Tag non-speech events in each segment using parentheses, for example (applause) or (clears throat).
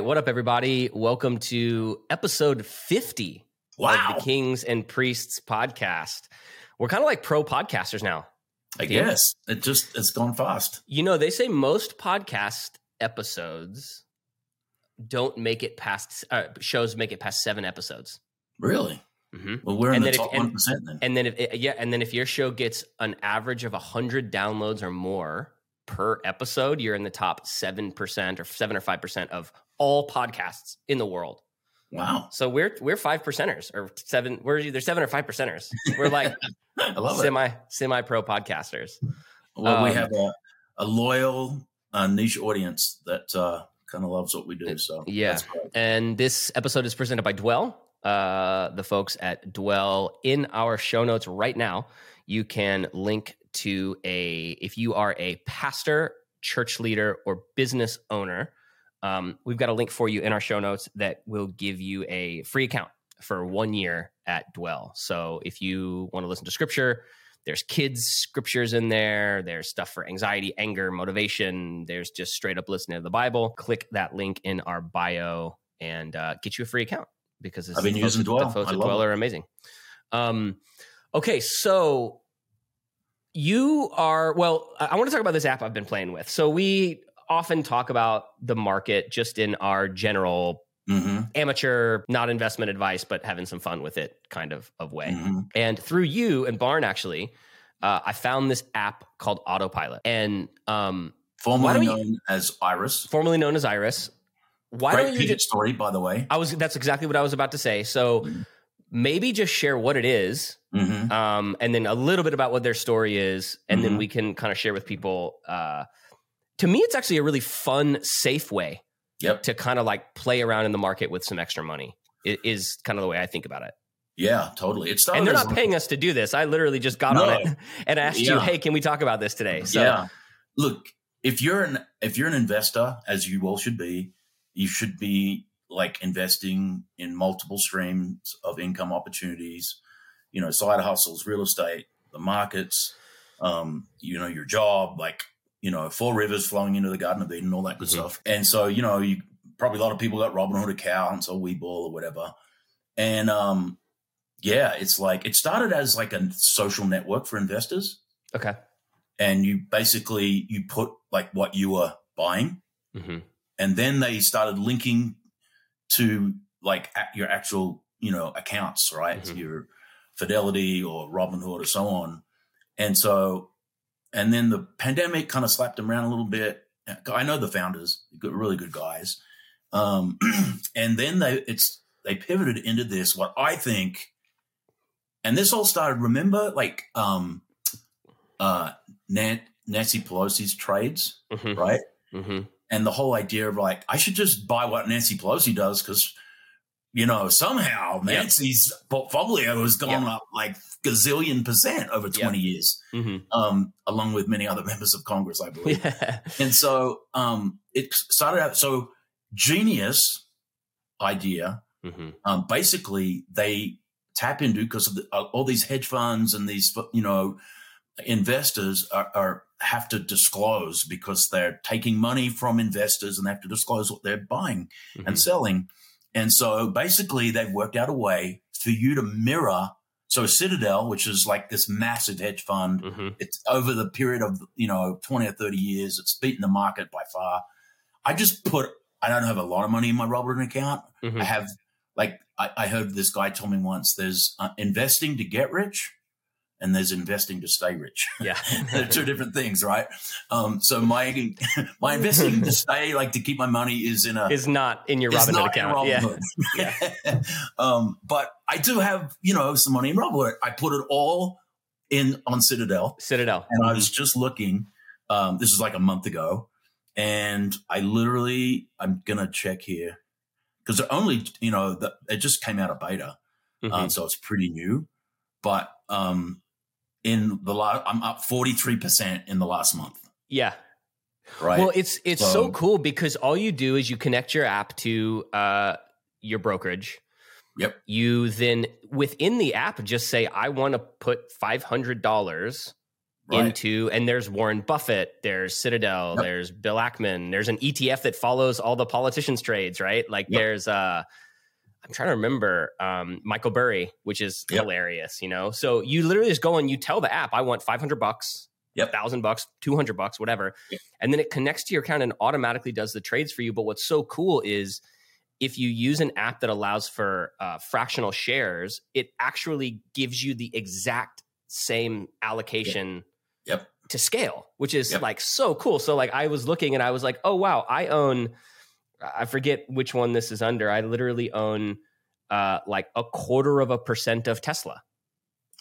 right, what up, everybody? Welcome to episode 50 Wow. of the Kings and Priests podcast. We're kind of like pro podcasters now. I guess it just it's gone fast. You know, they say most podcast episodes don't make it past, uh, shows make it past seven episodes. Really? Mm-hmm. Well, we're in And the top one percent then. And then, if yeah, and then if your show gets an average of 100 downloads or more per episode, you're in the top 7% or 7 or 5% of all podcasts in the world. wow, So we're we're five percenters or seven. We're either seven or five percenters. We're like (laughs) I love it. semi semi pro podcasters. Well, we um, have a, a loyal uh, niche audience that uh, kind of loves what we do. So Yeah. And this episode is presented by Dwell. Uh, the folks at Dwell in our show notes right now. You can link to a if you are a pastor, church leader, or business owner. Um, we've got a link for you in our show notes that will give you a free account for one year at Dwell. So if you want to listen to scripture, there's kids scriptures in there. There's stuff for anxiety, anger, motivation. There's just straight up listening to the Bible. Click that link in our bio and uh, get you a free account because I've been the using Dwell. The folks at Dwell are amazing. Um, okay, so you are well. I I want to talk about this app I've been playing with. So we often talk about the market just in our general hmm amateur, not investment advice, but having some fun with it kind of of way. hmm And through you and Barn, actually, uh, I found this app called Autopilot, and um, Formerly don't you- known as Iris. formerly known as Iris. Why Great don't you just? story, by the way. I was. That's exactly what I was about to say. So Mhm. maybe just share what it is, hmm um, and then a little bit about what their story is, and then Mhm. we can kind of share with people. Uh, to me, it's actually a really fun, safe way Yep. to kind of like play around in the market with some extra money. It is kind of the way I think about it. Yeah, totally. It started. and they're not paying us to do this. I literally just got on it (laughs) and asked you, "Hey, can we talk about this today?" So, yeah. Look, if you're an if you're an investor, as you all should be, you should be like investing in multiple streams of income opportunities. You know, side hustles, real estate, the markets. Um, you know, your job, like you know, four rivers flowing into the Garden of Eden, all that good Mhm. stuff. And so, you know, you probably a lot of people got Robin Robinhood accounts or Webull or whatever. And um, yeah, it's like it started as like a social network for investors okay. and you basically you put like what you were buying hmm and then they started linking to like your actual you know accounts right Mhm. your fidelity or robinhood or so on and so and then the pandemic kind of slapped them around a little bit. I know the founders good really good guys. Um (clears throat) and then they it's they pivoted into this what i think and this all started remember like um uh Nan- nancy pelosi's trades hmm right? Hmm and the whole idea of like I should just buy what Nancy Pelosi does because you know somehow. Nancy's portfolio has gone Yeah. up like gazillion percent over Yeah. twenty years, hmm um, along with many other (laughs) members of Congress, I believe. (laughs) Yeah. and so um, it started out so genius idea. hmm Um, basically, they tap into because of the, uh, all these hedge funds and these you know investors are, are have to disclose because they're taking money from investors and they have to disclose what they're buying Mm-hmm. and selling. And so basically, they've worked out a way for you to mirror. So Citadel, which is like this massive hedge fund, hmm it's over the period of you know twenty or thirty years, it's beaten the market by far. I just put. I don't have a lot of money in my Robinhood account. hmm I have like I, I heard this guy tell me once. There's uh, investing to get rich, and there's investing to stay rich. (laughs) Yeah. (laughs) They're two different things, right? Um, so my (laughs) my investing to stay, like to keep my money, is in a is not in your Robinhood account. Yeah. Um, but I do have you know some money in Robinhood. I put it all in on Citadel, Citadel. and I was just looking. Um, this is like a month ago, and I literally I'm gonna check here because they're only you know the, it just came out of beta, Mhm. um, so it's pretty new. But um, in the last, I'm up 43 percent in the last month. yeah. Right. Well, it's it's so So- cool because all you do is you connect your app to uh, your brokerage. Yep. You then within the app just say, I want to put five hundred dollars Right. into and there's Warren Buffett, there's Citadel, Yep. there's Bill Ackman, there's an ETF that follows all the politicians' trades, right? Like Yep. there's uh I'm trying to remember um Michael Burry, which is Yep. hilarious, you know. So you literally just go and you tell the app, I want 500 bucks, Yep. thousand bucks, 200 bucks, whatever. Yep. And then it connects to your account and automatically does the trades for you. But what's so cool is if you use an app that allows for uh, fractional shares, it actually gives you the exact same allocation Yep. to scale, which is Yep. like so cool. So like I was looking and I was like, oh wow, I own I forget which one this is under. I literally own uh like a quarter of a percent of Tesla.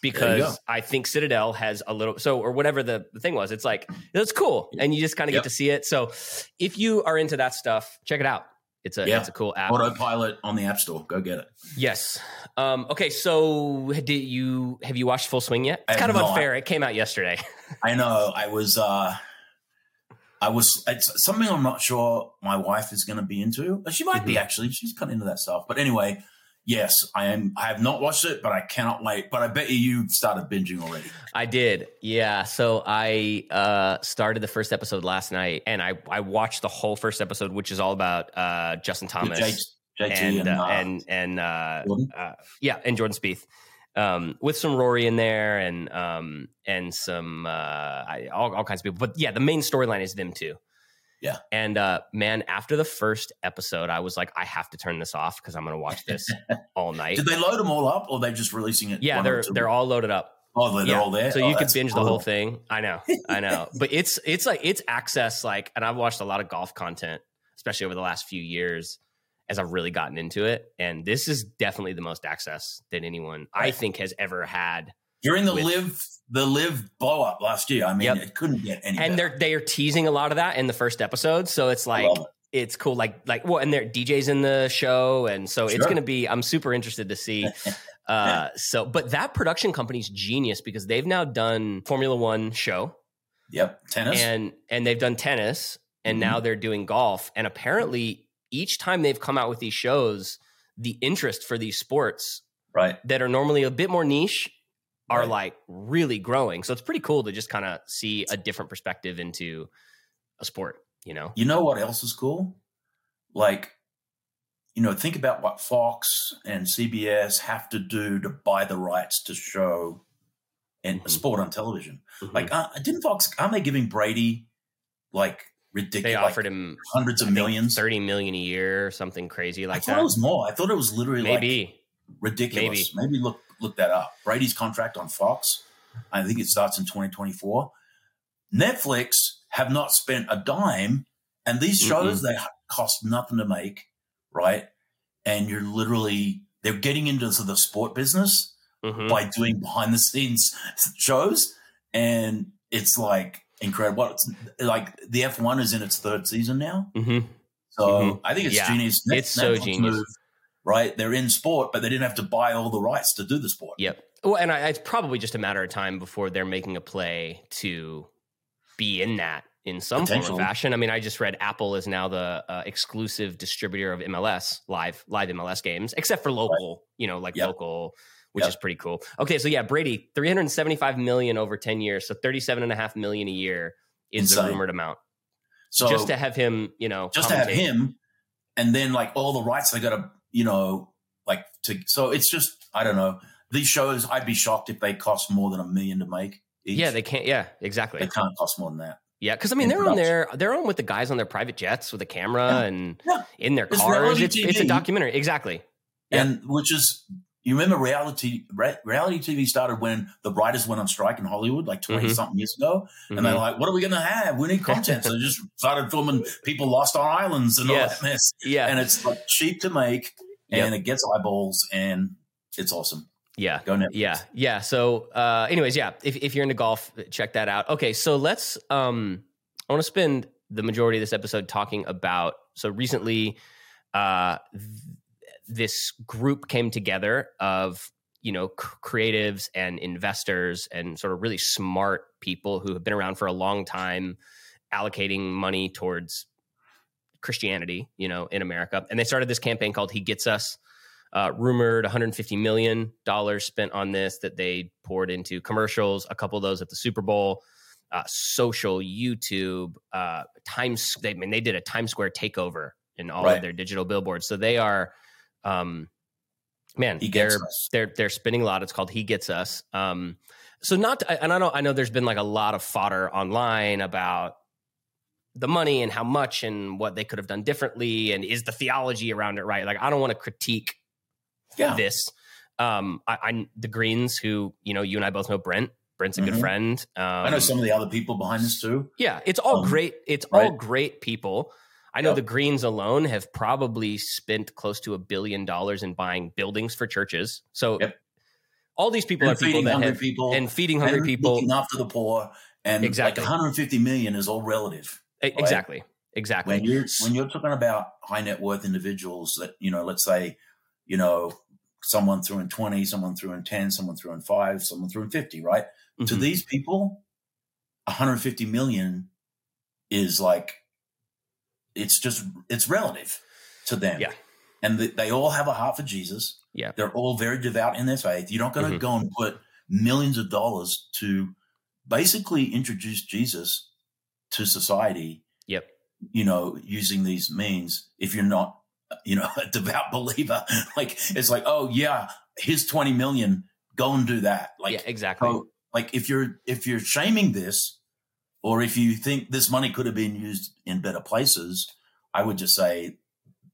There you go. Because I think Citadel has a little so or whatever the, the thing was. It's like it's cool. And you just kind of Yep. get to see it. So if you are into that stuff, check it out. It's a Yeah. it's a cool app. Autopilot on the App Store. Go get it. Yes. Um, okay, so did you have you watched Full Swing yet? I It's kind of not. unfair. It came out yesterday. (laughs) I know. I was. uh I was. It's something I'm not sure my wife is going to be into. She might be Mhm. actually. She's kind of into that stuff. But anyway, yes, I am. I have not watched it, but I cannot wait. But I bet you you started binging already. I did. Yeah. So I uh, started the first episode last night and I, I watched the whole first episode, which is all about uh, Justin Thomas J- JT and, and uh, uh, and, and, uh, uh, yeah, and Jordan Spieth. Um, with some Rory in there and um, and some uh, I, all, all kinds of people, but yeah, the main storyline is them too. Yeah. and uh, man, after the first episode, I was like, I have to turn this off because I'm going to watch this (laughs) all night. Did they load them all up, or are they just releasing it? yeah, they're they're all loaded up. Oh, they're, they're all there. So Oh, you could that's binge the whole thing. I know, I know, (laughs) but it's it's like it's access like, and I've watched a lot of golf content, especially over the last few years, as I've really gotten into it. And this is definitely the most access that anyone I think has ever had. During the with- LIV the LIV blow up last year, I mean, Yep. it couldn't get any. And better. they're they are teasing a lot of that in the first episode, so it's like it. it's cool. Like like well, and there DJs in the show, and so it's going to be. I'm super interested to see. (laughs) Uh, so, but that production company's genius because they've now done Formula One show. Yep, tennis. and and they've done tennis and Mhm. now they're doing golf and apparently each time they've come out with these shows the interest for these sports right. that are normally a bit more niche are Right. like really growing so it's pretty cool to just kind of see a different perspective into a sport you know You know what else is cool? Like, you know, think about what Fox and CBS have to do to buy the rights to show and Mhm. sport on television. Mhm. Like, uh, didn't Fox? Aren't they giving Brady like ridiculous? they like, offered him hundreds of I millions. 30 million a year or something crazy like that. I thought that it was more. I thought it was literally like maybe ridiculous. Maybe. maybe look look that up. Brady's contract on Fox. I think it starts in 2024. Netflix have not spent a dime, and these shows they cost nothing to make, right? And you're literally they're getting into the sport business Mhm. by doing behind the scenes shows, and it's like incredible. It's like the F1 is in its third season now, Mhm. so Mhm. I think it's Yeah. genius. It's so genius. right? They're in sport, but they didn't have to buy all the rights to do the sport. Yep. Well, and I, it's probably just a matter of time before they're making a play to be in that in some form or fashion. I mean, I just read Apple is now the uh, exclusive distributor of MLS live live MLS games, except for local, you know, like Yep. local, which Yep. is pretty cool. Okay, so yeah, Brady, 375 million over 10 years, so 37 and a half million a year is the rumored amount. So just to have him, you know, just to have him, and then like all the rights they got to, you know, like to. So it's just I don't know. These shows, I'd be shocked if they cost more than a million to make. Each. Yeah, they can't. Yeah, exactly. they can't cost more than that. Yeah, because I mean in they're on production. there. They're on with the guys on their private jets with a camera Yeah. and Yeah. in their cars. It's it's a documentary. Exactly. Yeah. And which is. You remember reality reality TV started when the writers went on strike in Hollywood like 20 Mhm. something years ago. And they're Mhm. like, what are we going to have? We need content. so they just (laughs) started filming people lost on islands and all that mess. yeah, And it's like cheap to make and it gets eyeballs and it's awesome. yeah, Go Netflix. yeah, yeah. So, uh, anyways, yeah. If if you're into golf, check that out. Okay, so let's. Um, I want to spend the majority of this episode talking about. So recently, uh, this group came together of you know c- creatives and investors and sort of really smart people who have been around for a long time allocating money towards christianity you know in america and they started this campaign called he gets us uh, rumored 150 million dollars spent on this that they poured into commercials a couple of those at the super bowl uh, social, YouTube, uh, Times. They, I mean, they did a Times Square takeover in all Right. of their digital billboards. So they are, um, man, they're us. they're they're spinning a lot. It's called He Gets Us. Um, so not, to, and I know I know there's been like a lot of fodder online about the money and how much and what they could have done differently and is the theology around it right. Like I don't want to critique Yeah. this. Um, I, I the Greens, who you know, you and I both know Brent. Brent's a good Mhm. friend. Um, I know some of the other people behind this too. yeah, it's all Um, great. It's all great people. I know Yep. the Greens alone have probably spent close to a billion dollars in buying buildings for churches. So Yep. all these people And are people that have people and feeding hungry and people. looking after the poor, and Exactly. like 150 million is all relative. E- Exactly. Exactly. When you're when you're talking about high net worth individuals that you know, let's say, you know, someone threw in 20, someone threw in 10, someone threw in five, someone threw in 50, right? To Mhm. these people, 150 million is like it's just it's relative to them. Yeah. And th- they all have a heart for Jesus. Yeah. They're all very devout in their faith. You're not going to Mhm. go and put millions of dollars to basically introduce Jesus to society, Yep. you know, using these means if you're not, you know, (laughs) a devout believer. (laughs) Like, it's like, oh, yeah, here's 20 million. Go and do that. Like, yeah. Exactly. so, like if you're if you're shaming this, or if you think this money could have been used in better places, I would just say,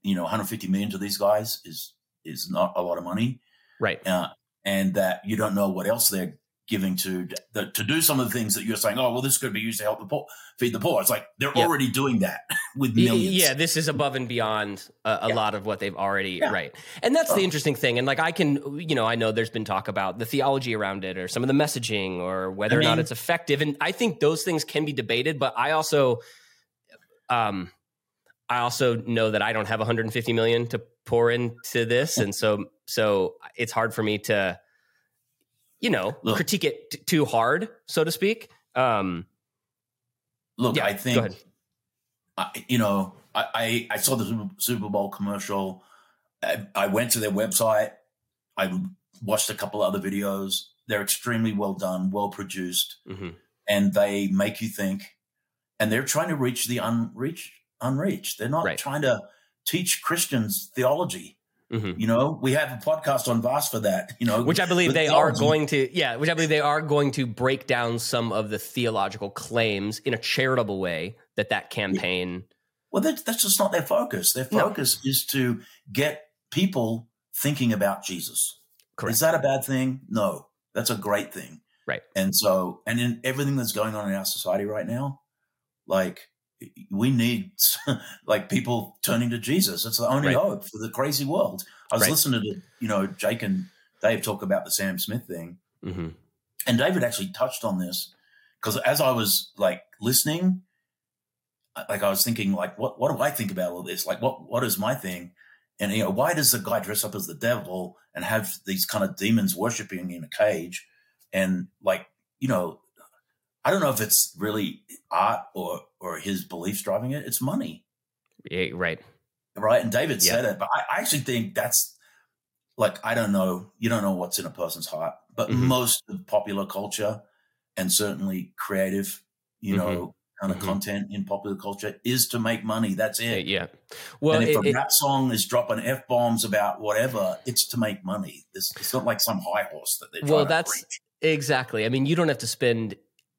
you know, 150 million to these guys is is not a lot of money, right. uh, and that you don't know what else they're giving to the, to do some of the things that you're saying. Oh, well, this could be used to help the poor, feed the poor. It's like they're Yeah. already doing that (laughs) with millions. Yeah, this is above and beyond a, a Yeah. lot of what they've already Yeah. right, and that's the Oh. interesting thing. And like I can, you know, I know there's been talk about the theology around it, or some of the messaging, or whether I or not it's effective. And I think those things can be debated. But I also, um, I also know that I don't have 150 million to pour into this, and so so it's hard for me to, you know, Look. critique it t- too hard, so to speak. Um, Look, yeah, I think. I, you know, I, I, I saw the Super- Bowl commercial. I, I went to their website. I watched a couple other videos. They're extremely well done, well produced, Mhm. and they make you think. And they're trying to reach the unreached. Unreached. They're not Right. trying to teach Christians theology. Mhm. You know, we have a podcast on Vast for that. You know, which I believe they are going to, yeah, which I believe they are going to break down some of the theological claims in a charitable way that that campaign. Well, that's, that's just not their focus. Their No. focus is to get people thinking about Jesus. Correct. Is that a bad thing? No, that's a great thing. Right. And so, and in everything that's going on in our society right now, like we need (laughs) like people turning to Jesus. It's the only Right. hope for the crazy world. I was Right. listening to, you know, Jake and Dave talk about the Sam Smith thing. hmm And David actually touched on this because as I was like listening, like I was thinking, like, what what do I think about all this? Like, what what is my thing? And you know, why does the guy dress up as the devil and have these kind of demons worshiping in a cage? And like, you know, I don't know if it's really art or or his beliefs driving it. It's money, Yeah, right. right? And David Yeah. said it, but I, I actually think that's like I don't know. You don't know what's in a person's heart, but Mhm. most of popular culture and certainly creative, you Mm-hmm. know, kind of Mhm. content in popular culture is to make money. That's it. yeah. Well, and if it- a it- rap song is dropping f bombs about whatever, it's to make money. It's, it's not like some high horse that they're well, that's preach. exactly. I mean, you don't have to spend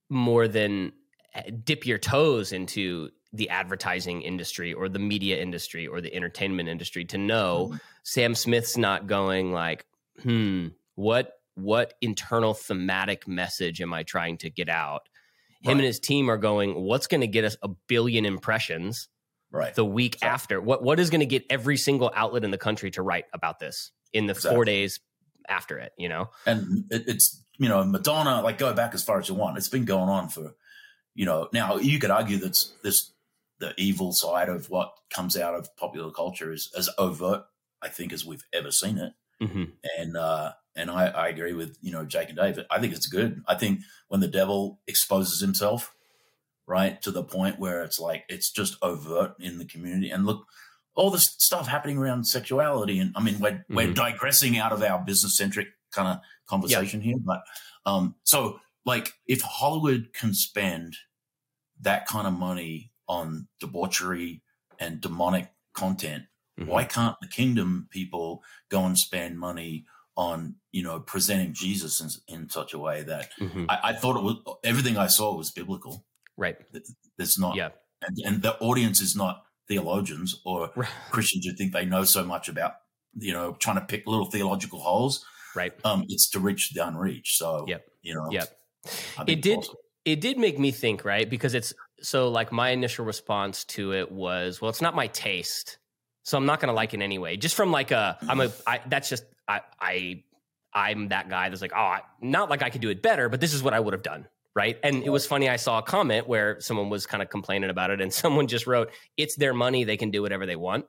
more than uh, dip your toes into the advertising industry or the media industry or the entertainment industry to know Mhm. Sam Smith's not going like, hmm, what what internal thematic message am I trying to get out? Him Right. and his team are going, what's going to get us a billion impressions right. the week Exactly. after? What what is going to get every single outlet in the country to write about this in the four days after it? You know, and it, it's you know Madonna. Like go back as far as you want. It's been going on for you know. Now you could argue that this the evil side of what comes out of popular culture is as overt, I think, as we've ever seen it. hmm And uh, and I, I agree with you know Jake and David. I think it's good. I think when the devil exposes himself, right to the point where it's like it's just overt in the community. And look, all this stuff happening around sexuality, and I mean we're we're Mhm. digressing out of our business centric kind of conversation here, but um, so like if Hollywood can spend that kind of money on debauchery and demonic content, mm-hmm. why can't the kingdom people go and spend money on you know presenting Jesus in, in such a way that mm-hmm. I, I, thought it was everything I saw was biblical. Right. There's not. Yeah. And, and the audience is not theologians or (laughs) right. Christians who think they know so much about you know trying to pick little theological holes. Right. Um, it's to reach the unreached. So yep. you know. Yep. It did. Awesome. It did make me think, right? Because it's so like my initial response to it was, well, it's not my taste, so I'm not going to like it anyway. Just from like a, I'm a, I, that's just I, I, I'm that guy that's like, oh, not like I could do it better, but this is what I would have done, right? And it was funny. I saw a comment where someone was kind of complaining about it, and (laughs) someone just wrote, "It's their money; they can do whatever they want."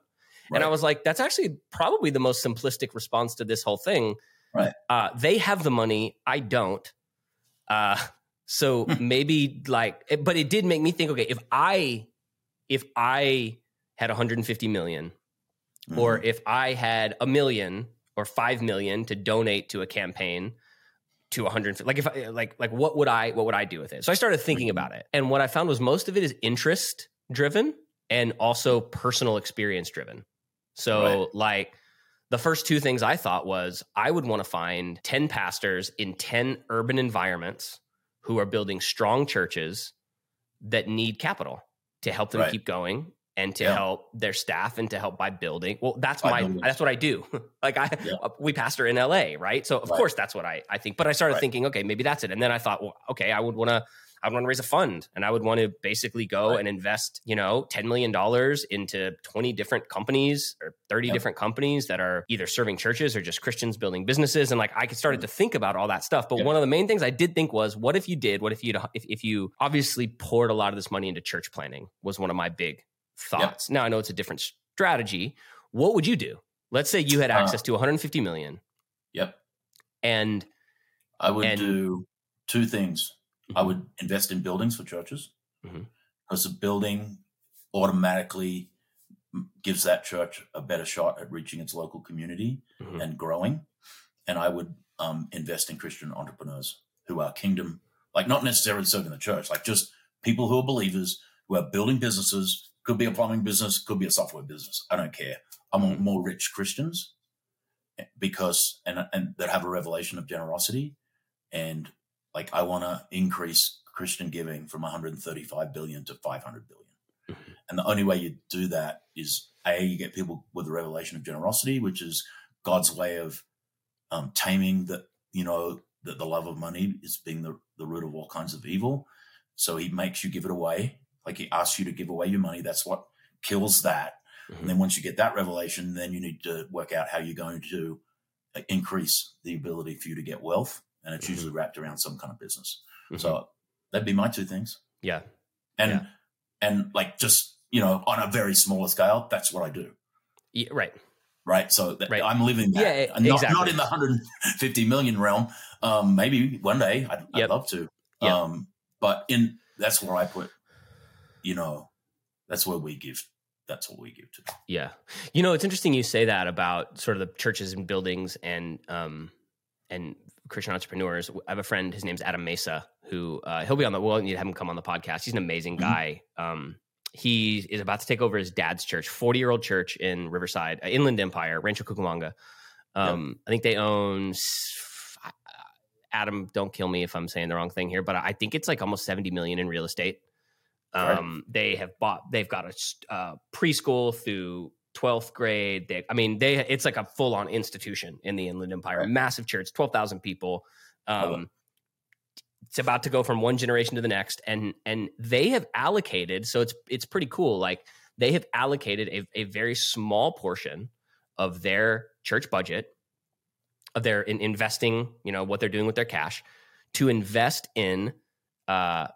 Right. And I was like, that's actually probably the most simplistic response to this whole thing. Right. Uh, they have the money, I don't. Uh, so (laughs) maybe like, eh, but it did make me think. Okay, if I, if I had 150 million, mm-hmm. or if I had a million or five million to donate to a campaign to 100 like if I, like like what would i what would i do with it so i started thinking about it and what i found was most of it is interest driven and also personal experience driven so right. like the first two things i thought was i would want to find 10 pastors in 10 urban environments who are building strong churches that need capital to help them right. keep going and to yeah. help their staff and to help by building. Well, that's my that's what I do. (laughs) like I yeah. Uh, we pastor in LA, right? So of right. course that's what I I think. But I started right. thinking, okay, maybe that's it. And then I thought, well, okay, I would want to I would want to raise a fund and I would want to basically go right. and invest, you know, $10 million into 20 different companies or 30 yep. different companies that are either serving churches or just Christians building businesses. And like I started mm-hmm. to think about all that stuff. But yep. one of the main things I did think was, what if you did, what if you, if, if you obviously poured a lot of this money into church planning was one of my big thoughts. Yep. Now I know it's a different strategy. What would you do? Let's say you had uh access uh, to 150 million. Yep. And I would and, do two things. Mm-hmm. I would invest in buildings for churches mm-hmm. because a building automatically gives that church a better shot at reaching its local community mm-hmm. and growing. And I would um, invest in Christian entrepreneurs who are kingdom, like not necessarily serving the church, like just people who are believers who are building businesses could be a plumbing business, could be a software business. I don't care. I want mm-hmm. more rich Christians because and and that have a revelation of generosity and like I want to increase Christian giving from 135 billion to 500 billion. Mm-hmm. And the only way you do that is a you get people with a revelation of generosity, which is God's way of um, taming that you know that the love of money is being the, the root of all kinds of evil. So he makes you give it away like he asks you to give away your money. That's what kills that. Mm-hmm. And then once you get that revelation, then you need to work out how you're going to uh, increase the ability for you to get wealth. And it's mm-hmm. usually wrapped around some kind of business. Mm-hmm. So that'd be my two things. Yeah. And, yeah. and like just, you know, on a very smaller scale, that's what I do. Yeah, right. Right. So right. I'm living that. Yeah, not, exactly. not in the 150 million realm. Um, maybe one day I'd, yep. I'd love to. Yep. Um, but in, that's where I put you know, that's what we give. That's what we give to them. Yeah. You know, it's interesting you say that about sort of the churches and buildings and, um, and Christian entrepreneurs. I have a friend, his name's Adam Mesa, who, uh, he'll be on the, we'll need to have him come on the podcast. He's an amazing mm-hmm. guy. Mm-hmm. Um, he is about to take over his dad's church, 40 year old church in Riverside, uh, Inland Empire, Rancho Cucamonga. Um, yep. I think they own Adam, don't kill me if I'm saying the wrong thing here, but I think it's like almost 70 million in real estate. Um, right. They have bought. They've got a uh, preschool through 12th grade. They, I mean, they it's like a full on institution in the Inland Empire. Right. Massive church, 12,000 people. Um, it's about to go from one generation to the next, and and they have allocated. So it's it's pretty cool. Like they have allocated a, a very small portion of their church budget of their in investing. You know what they're doing with their cash to invest in uh,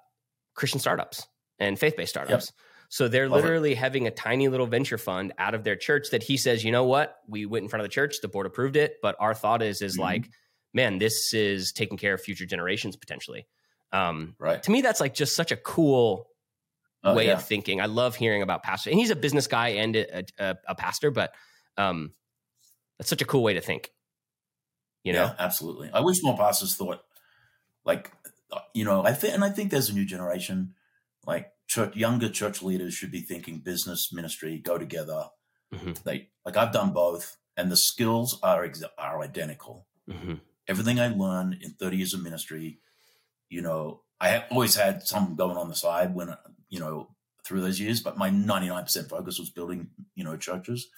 Christian startups and faith based startups. Yep. So they're Love literally it. having a tiny little venture fund out of their church that he says, you know what? We went in front of the church, the board approved it, but our thought is is mm-hmm. like, man, this is taking care of future generations potentially. Um, right. To me, that's like just such a cool oh, way yeah. of thinking. I love hearing about pastor, and he's a business guy and a, a, a pastor, but um, that's such a cool way to think. You know, yeah, absolutely. I wish more pastors thought like you know, I think, and I think there's a new generation, like church, younger church leaders should be thinking business ministry go together. Mm-hmm. They like I've done both, and the skills are ex- are identical. Mm-hmm. Everything I learned in 30 years of ministry, you know, I have always had some going on the side when you know through those years, but my 99% focus was building, you know, churches.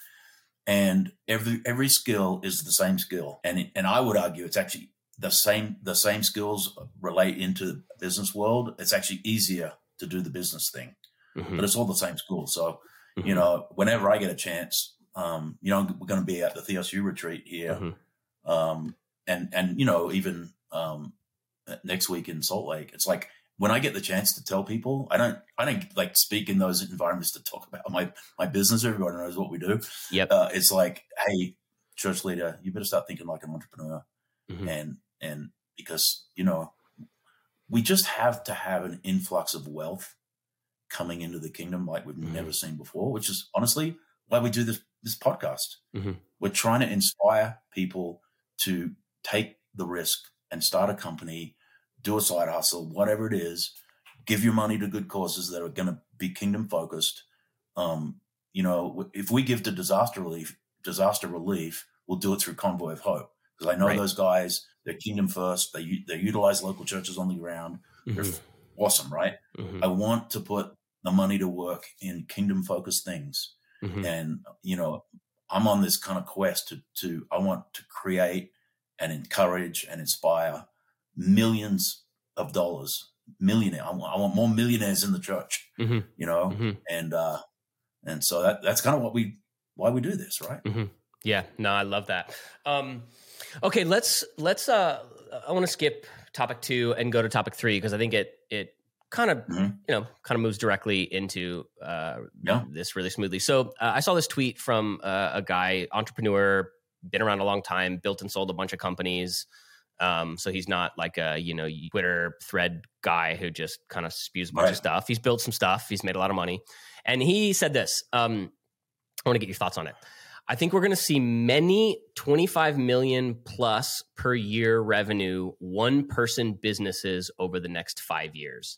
And every every skill is the same skill, and and I would argue it's actually the same the same skills relate into the business world. It's actually easier to do the business thing, mm-hmm. but it's all the same school. So, mm-hmm. you know, whenever I get a chance, um, you know, we're going to be at the TSU retreat here, mm-hmm. um, and and you know, even um, next week in Salt Lake. It's like when I get the chance to tell people, I don't, I don't like speak in those environments to talk about my my business. Everybody knows what we do. Yep. Uh, it's like, hey, church leader, you better start thinking like an entrepreneur, mm-hmm. and and because you know, we just have to have an influx of wealth coming into the kingdom like we've mm-hmm. never seen before. Which is honestly why we do this this podcast. Mm-hmm. We're trying to inspire people to take the risk and start a company do a side hustle, whatever it is, give your money to good causes that are going to be kingdom focused. Um, you know, if we give to disaster relief, disaster relief, we'll do it through Convoy of Hope because I know right. those guys. They're kingdom first. They they utilize local churches on the ground. Mm-hmm. They're awesome, right? Mm-hmm. I want to put the money to work in kingdom focused things, mm-hmm. and you know, I'm on this kind of quest to to I want to create and encourage and inspire millions of dollars, millionaire. I want, I want more millionaires in the church, mm-hmm. you know, mm-hmm. and uh, and so that that's kind of what we why we do this, right? Yeah, no, I love that. Um, okay, let's let's. Uh, I want to skip topic two and go to topic three because I think it it kind of mm-hmm. you know kind of moves directly into uh, yeah. this really smoothly. So uh, I saw this tweet from uh, a guy, entrepreneur, been around a long time, built and sold a bunch of companies. Um, so he's not like a you know Twitter thread guy who just kind of spews a bunch right. of stuff. He's built some stuff. He's made a lot of money, and he said this. Um, I want to get your thoughts on it. I think we're going to see many 25 million plus per year revenue one person businesses over the next five years.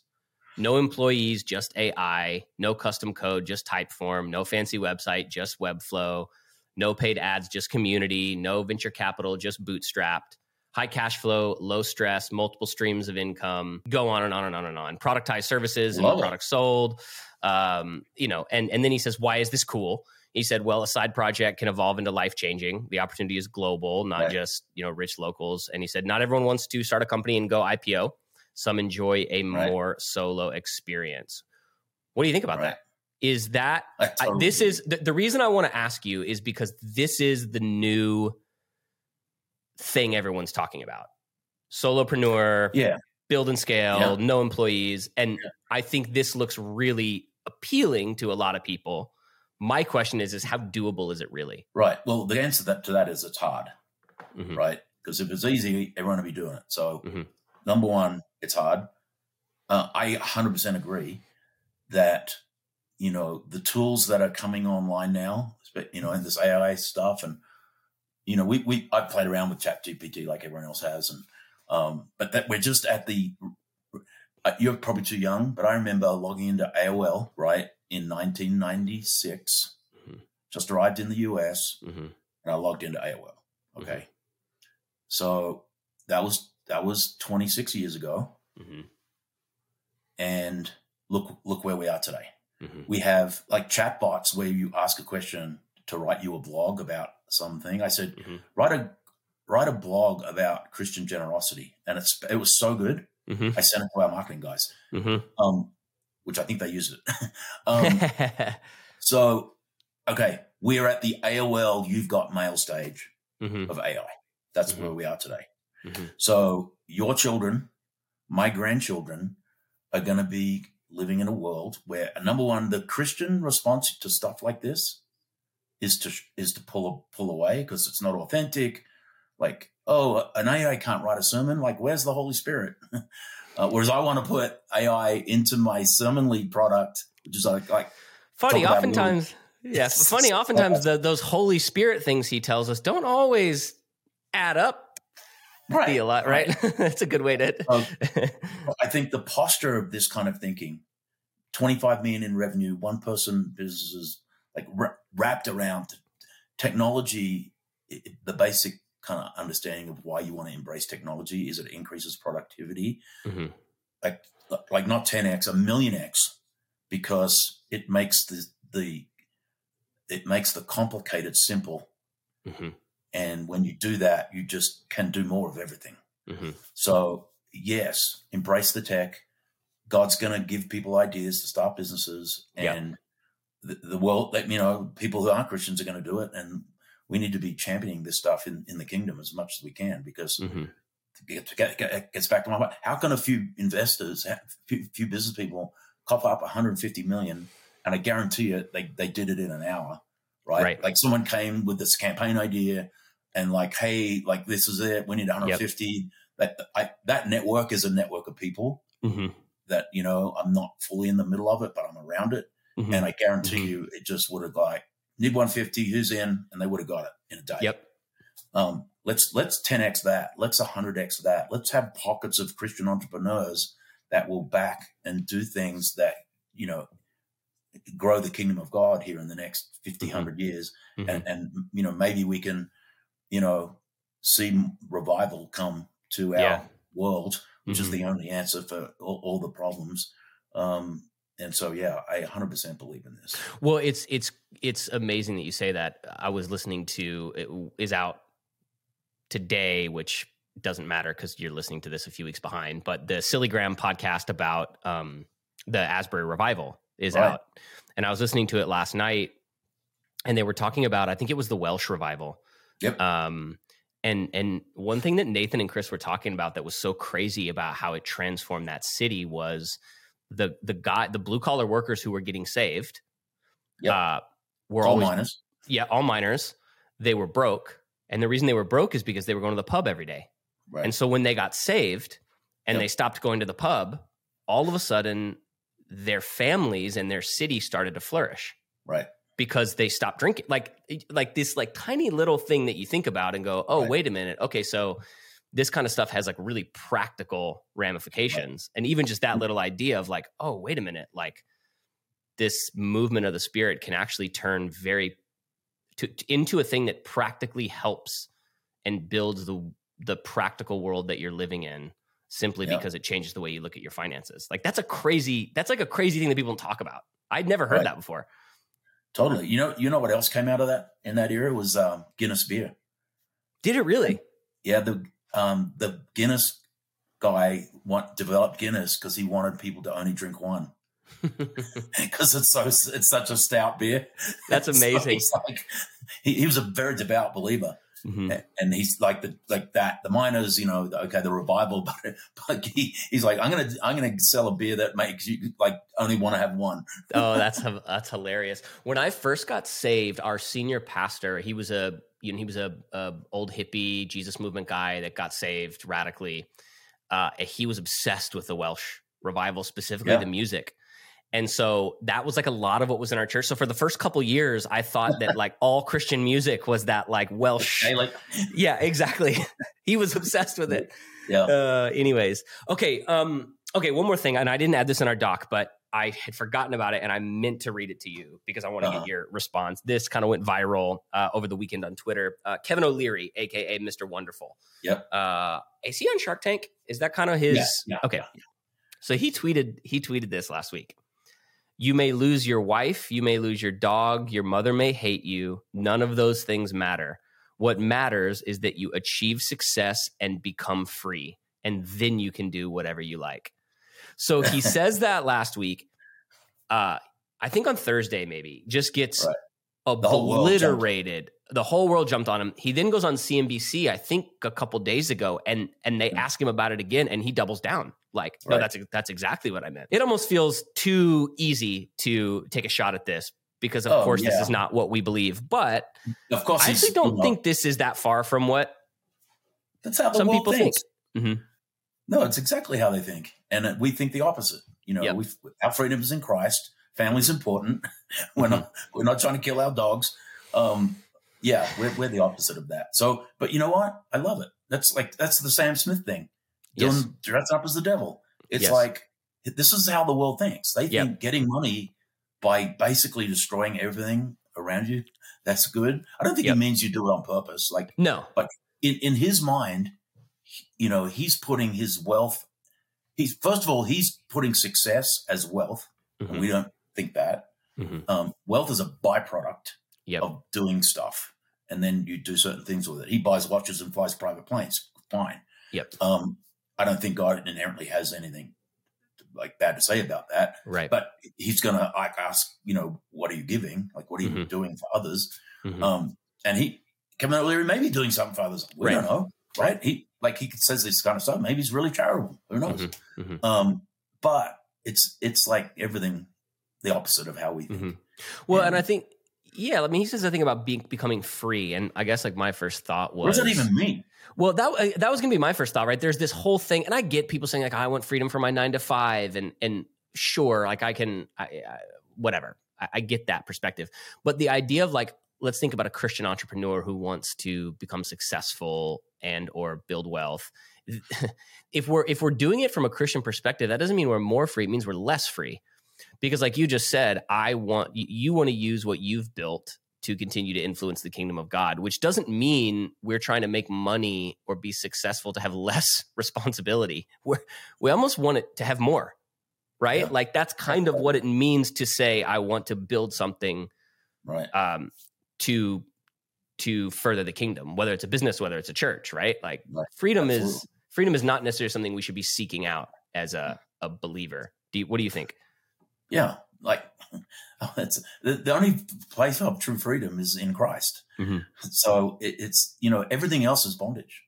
No employees, just AI. No custom code, just Typeform. No fancy website, just Webflow. No paid ads, just community. No venture capital, just bootstrapped high cash flow, low stress, multiple streams of income, go on and on and on and on. Productized services and products sold. Um, you know, and and then he says, why is this cool? He said, well, a side project can evolve into life changing. The opportunity is global, not right. just you know rich locals. And he said, not everyone wants to start a company and go IPO. Some enjoy a right. more solo experience. What do you think about right. that? Is that totally I, this is the, the reason I want to ask you is because this is the new thing everyone's talking about. Solopreneur, yeah, build and scale, yeah. no employees. And yeah. I think this looks really appealing to a lot of people. My question is, is how doable is it really? Right. Well, the answer that, to that is it's hard, mm-hmm. right? Because if it's easy, everyone would be doing it. So, mm-hmm. number one, it's hard. Uh, I 100% agree that, you know, the tools that are coming online now, you know, and this AI stuff and you know, we we I played around with Chat GPT like everyone else has, and um, but that we're just at the. Uh, you're probably too young, but I remember logging into AOL right in 1996. Mm-hmm. Just arrived in the US, mm-hmm. and I logged into AOL. Okay, mm-hmm. so that was that was 26 years ago, mm-hmm. and look look where we are today. Mm-hmm. We have like chatbots where you ask a question to write you a blog about something. I said, mm-hmm. write a write a blog about Christian generosity, and it's it was so good. Mm-hmm. I sent it to our marketing guys, mm-hmm. um, which I think they use it. (laughs) um, (laughs) so, okay, we are at the AOL You've Got Mail stage mm-hmm. of AI. That's mm-hmm. where we are today. Mm-hmm. So, your children, my grandchildren, are going to be living in a world where number one, the Christian response to stuff like this is to is to pull pull away because it's not authentic. Like, oh, an AI can't write a sermon. Like, where's the Holy Spirit? (laughs) uh, whereas I want to put AI into my sermonly product, which is like like funny. Oftentimes, yes, (laughs) funny. Oftentimes, the, those Holy Spirit things he tells us don't always add up right, a lot, right? right. (laughs) That's a good way to. Um, I think the posture of this kind of thinking, 25 million in revenue, one person businesses, like wrapped around technology, the basic kind of understanding of why you want to embrace technology is it increases productivity, mm-hmm. like like not 10x, a million x, because it makes the the it makes the complicated simple. Mm-hmm. And when you do that, you just can do more of everything. Mm-hmm. So, yes, embrace the tech. God's going to give people ideas to start businesses, and the, the world, you know, people who aren't Christians are going to do it. And we need to be championing this stuff in, in the kingdom as much as we can because mm-hmm. it get, get, gets back to my point. How can a few investors, a few, few business people, cough up 150 million and I guarantee you they, they did it in an hour, right? right? Like someone came with this campaign idea and like, hey, like this is it. We need 150. Yep. That I, that network is a network of people mm-hmm. that you know I'm not fully in the middle of it, but I'm around it, mm-hmm. and I guarantee mm-hmm. you it just would have like need 150, who's in, and they would have got it in a day. Yep. Um, let's let's 10x that. Let's 100x that. Let's have pockets of Christian entrepreneurs that will back and do things that you know grow the kingdom of God here in the next 50, mm-hmm. 100 years. Mm-hmm. And, and, you know, maybe we can, you know, see revival come to our yeah. world, which mm-hmm. is the only answer for all, all the problems. Um, and so, yeah, I 100% believe in this. Well, it's, it's, it's amazing that you say that. I was listening to, it is out today, which doesn't matter because you're listening to this a few weeks behind, but the Silly Graham podcast about, um, the Asbury revival is right. out. And I was listening to it last night and they were talking about I think it was the Welsh revival. Yep. Um and and one thing that Nathan and Chris were talking about that was so crazy about how it transformed that city was the the guy the blue collar workers who were getting saved yep. uh were all always, miners. Yeah, all miners. They were broke. And the reason they were broke is because they were going to the pub every day. Right. And so when they got saved and yep. they stopped going to the pub, all of a sudden their families and their city started to flourish. Right. Because they stopped drinking. Like like this like tiny little thing that you think about and go, "Oh, right. wait a minute. Okay, so this kind of stuff has like really practical ramifications. And even just that mm-hmm. little idea of like, "Oh, wait a minute. Like this movement of the spirit can actually turn very to, to, into a thing that practically helps and builds the the practical world that you're living in simply yeah. because it changes the way you look at your finances. Like that's a crazy, that's like a crazy thing that people don't talk about. I'd never heard right. that before. Totally. You know, you know what else came out of that in that era was um, Guinness beer. Did it really? Yeah. The um, the Guinness guy want developed Guinness because he wanted people to only drink one. (laughs) (laughs) Because it's so it's such a stout beer. That's (laughs) amazing. so like, he, he was a very devout believer. Mm-hmm. And he's like the like that the miners, you know, okay, the revival, but but he, he's like, I'm gonna I'm gonna sell a beer that makes you like only want to have one. oh, that's that's hilarious. When I first got saved, our senior pastor, he was a you know he was a, a old hippie Jesus movement guy that got saved radically. Uh, he was obsessed with the Welsh revival, specifically yeah. the music. And so that was like a lot of what was in our church. So for the first couple years, I thought that like (laughs) all Christian music was that like Welsh. like, (laughs) yeah, exactly. (laughs) he was obsessed with it. Yeah. Uh, anyways, okay. Um, okay. One more thing, and I didn't add this in our doc, but I had forgotten about it, and I meant to read it to you because I want to uh-huh. get your response. This kind of went viral uh, over the weekend on Twitter. Uh, Kevin O'Leary, aka Mr. Wonderful. Yep. Uh, is he on Shark Tank? Is that kind of his? Yeah, yeah, okay. Yeah. So he tweeted. He tweeted this last week. You may lose your wife, you may lose your dog, your mother may hate you. None of those things matter. What matters is that you achieve success and become free, and then you can do whatever you like. So he (laughs) says that last week. Uh, I think on Thursday, maybe, just gets right. obliterated. The, whole world jumped on him. He then goes on CNBC, I think a couple days ago, and and they mm-hmm. ask him about it again, and he doubles down. Like, no, that's that's exactly what I meant. It almost feels too easy to take a shot at this because, of oh, course, yeah. this is not what we believe. But of course, I actually don't think this is that far from what some people thinks. think. Mm-hmm. No, it's exactly how they think, and we think the opposite. You know, yep. we our freedom is in Christ. Family's important. (laughs) we're mm-hmm. not we're not trying to kill our dogs. Um, yeah, we're, we're the opposite of that. So, but you know what? I love it. That's like that's the Sam Smith thing. Doing Yes. dress up as the devil. It's Yes. like this is how the world thinks. They Yep. think getting money by basically destroying everything around you, that's good. I don't think Yep. he means you do it on purpose. Like No. but in, in his mind, you know, he's putting his wealth. He's first of all, he's putting success as wealth. and Mhm. we don't think that. Mhm. Um, wealth is a byproduct Yep. of doing stuff, and then you do certain things with it. He buys watches and flies private planes. Fine. Yep. Um, I don't think God inherently has anything like bad to say about that. Right. But he's gonna like ask, you know, what are you giving? Like, what are you Mhm. doing for others? Mhm. Um, and he, Kevin O'Leary, may be doing something for others. We Right. don't know, right? He like he says this kind of stuff. Maybe he's really charitable. Who knows? Mhm. Mhm. Um, but it's it's like everything the opposite of how we think. Mhm. Well, and And- I think, yeah, I mean, he says the thing about being becoming free, and I guess like my first thought was, What does that even mean? Well, that uh, that was gonna be my first thought, right? There's this whole thing, and I get people saying like, I want freedom for my nine to five, and and sure, like I can, I, I, whatever, I, I get that perspective, but the idea of like, let's think about a Christian entrepreneur who wants to become successful and or build wealth. (laughs) If we're if we're doing it from a Christian perspective, that doesn't mean we're more free; it means we're less free, because like you just said, I want you, want to use what you've built to continue to influence the kingdom of God, which doesn't mean we're trying to make money or be successful to have (laughs) less responsibility. We're, we almost want it to have more, right? Yeah. Like that's kind of what it means to say, I want to build something Right. um, to to further the kingdom, whether it's a business, whether it's a church, right? Like Right. freedom is freedom is not necessarily something we should be seeking out as a, a believer. Do you, what do you think? Yeah. Like (laughs) that's the, the only place of true freedom is in Christ. Mhm. (laughs) So it, it's you know everything else is bondage,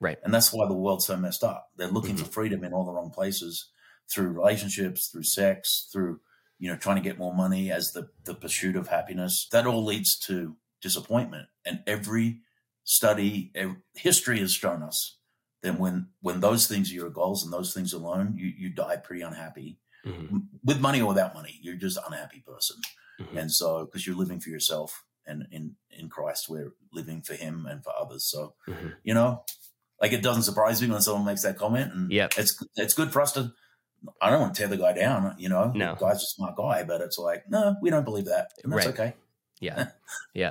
Right. And that's why the world's so messed up. They're looking Mm-hmm. for freedom in all the wrong places through relationships, through sex, through you know trying to get more money as the the pursuit of happiness. That all leads to disappointment. And every study, history has shown us that when when those things are your goals and those things alone, you you die pretty unhappy Mhm. with money or without money. You're just an unhappy person. Mhm. And so, because you're living for yourself, and in in Christ, we're living for Him and for others. So, Mhm. you know, like it doesn't surprise me when someone makes that comment, and yeah, it's it's good for us to. I don't want to tear the guy down, you know. No. the guy's a smart guy, but it's like, no, we don't believe that, and that's Right. okay. Yeah. (laughs) yeah.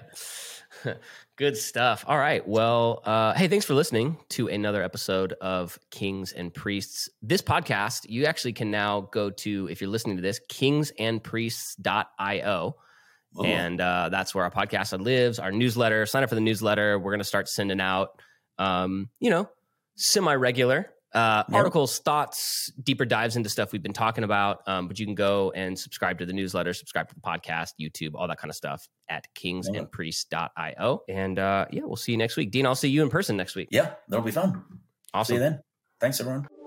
(laughs) Good stuff. All right. Well, uh, hey, thanks for listening to another episode of Kings and Priests. This podcast, you actually can now go to, if you're listening to this, kingsandpriests.io. Oh, And uh, that's where our podcast lives, our newsletter. Sign up for the newsletter. We're going to start sending out, um, you know, semi regular uh, Yep. articles, thoughts, deeper dives into stuff we've been talking about. Um, but you can go and subscribe to the newsletter, subscribe to the podcast, YouTube, all that kind of stuff at kingsandpriests.io. And uh, yeah, we'll see you next week. Dean, I'll see you in person next week. yeah, that'll be fun. See you then. Thanks, everyone.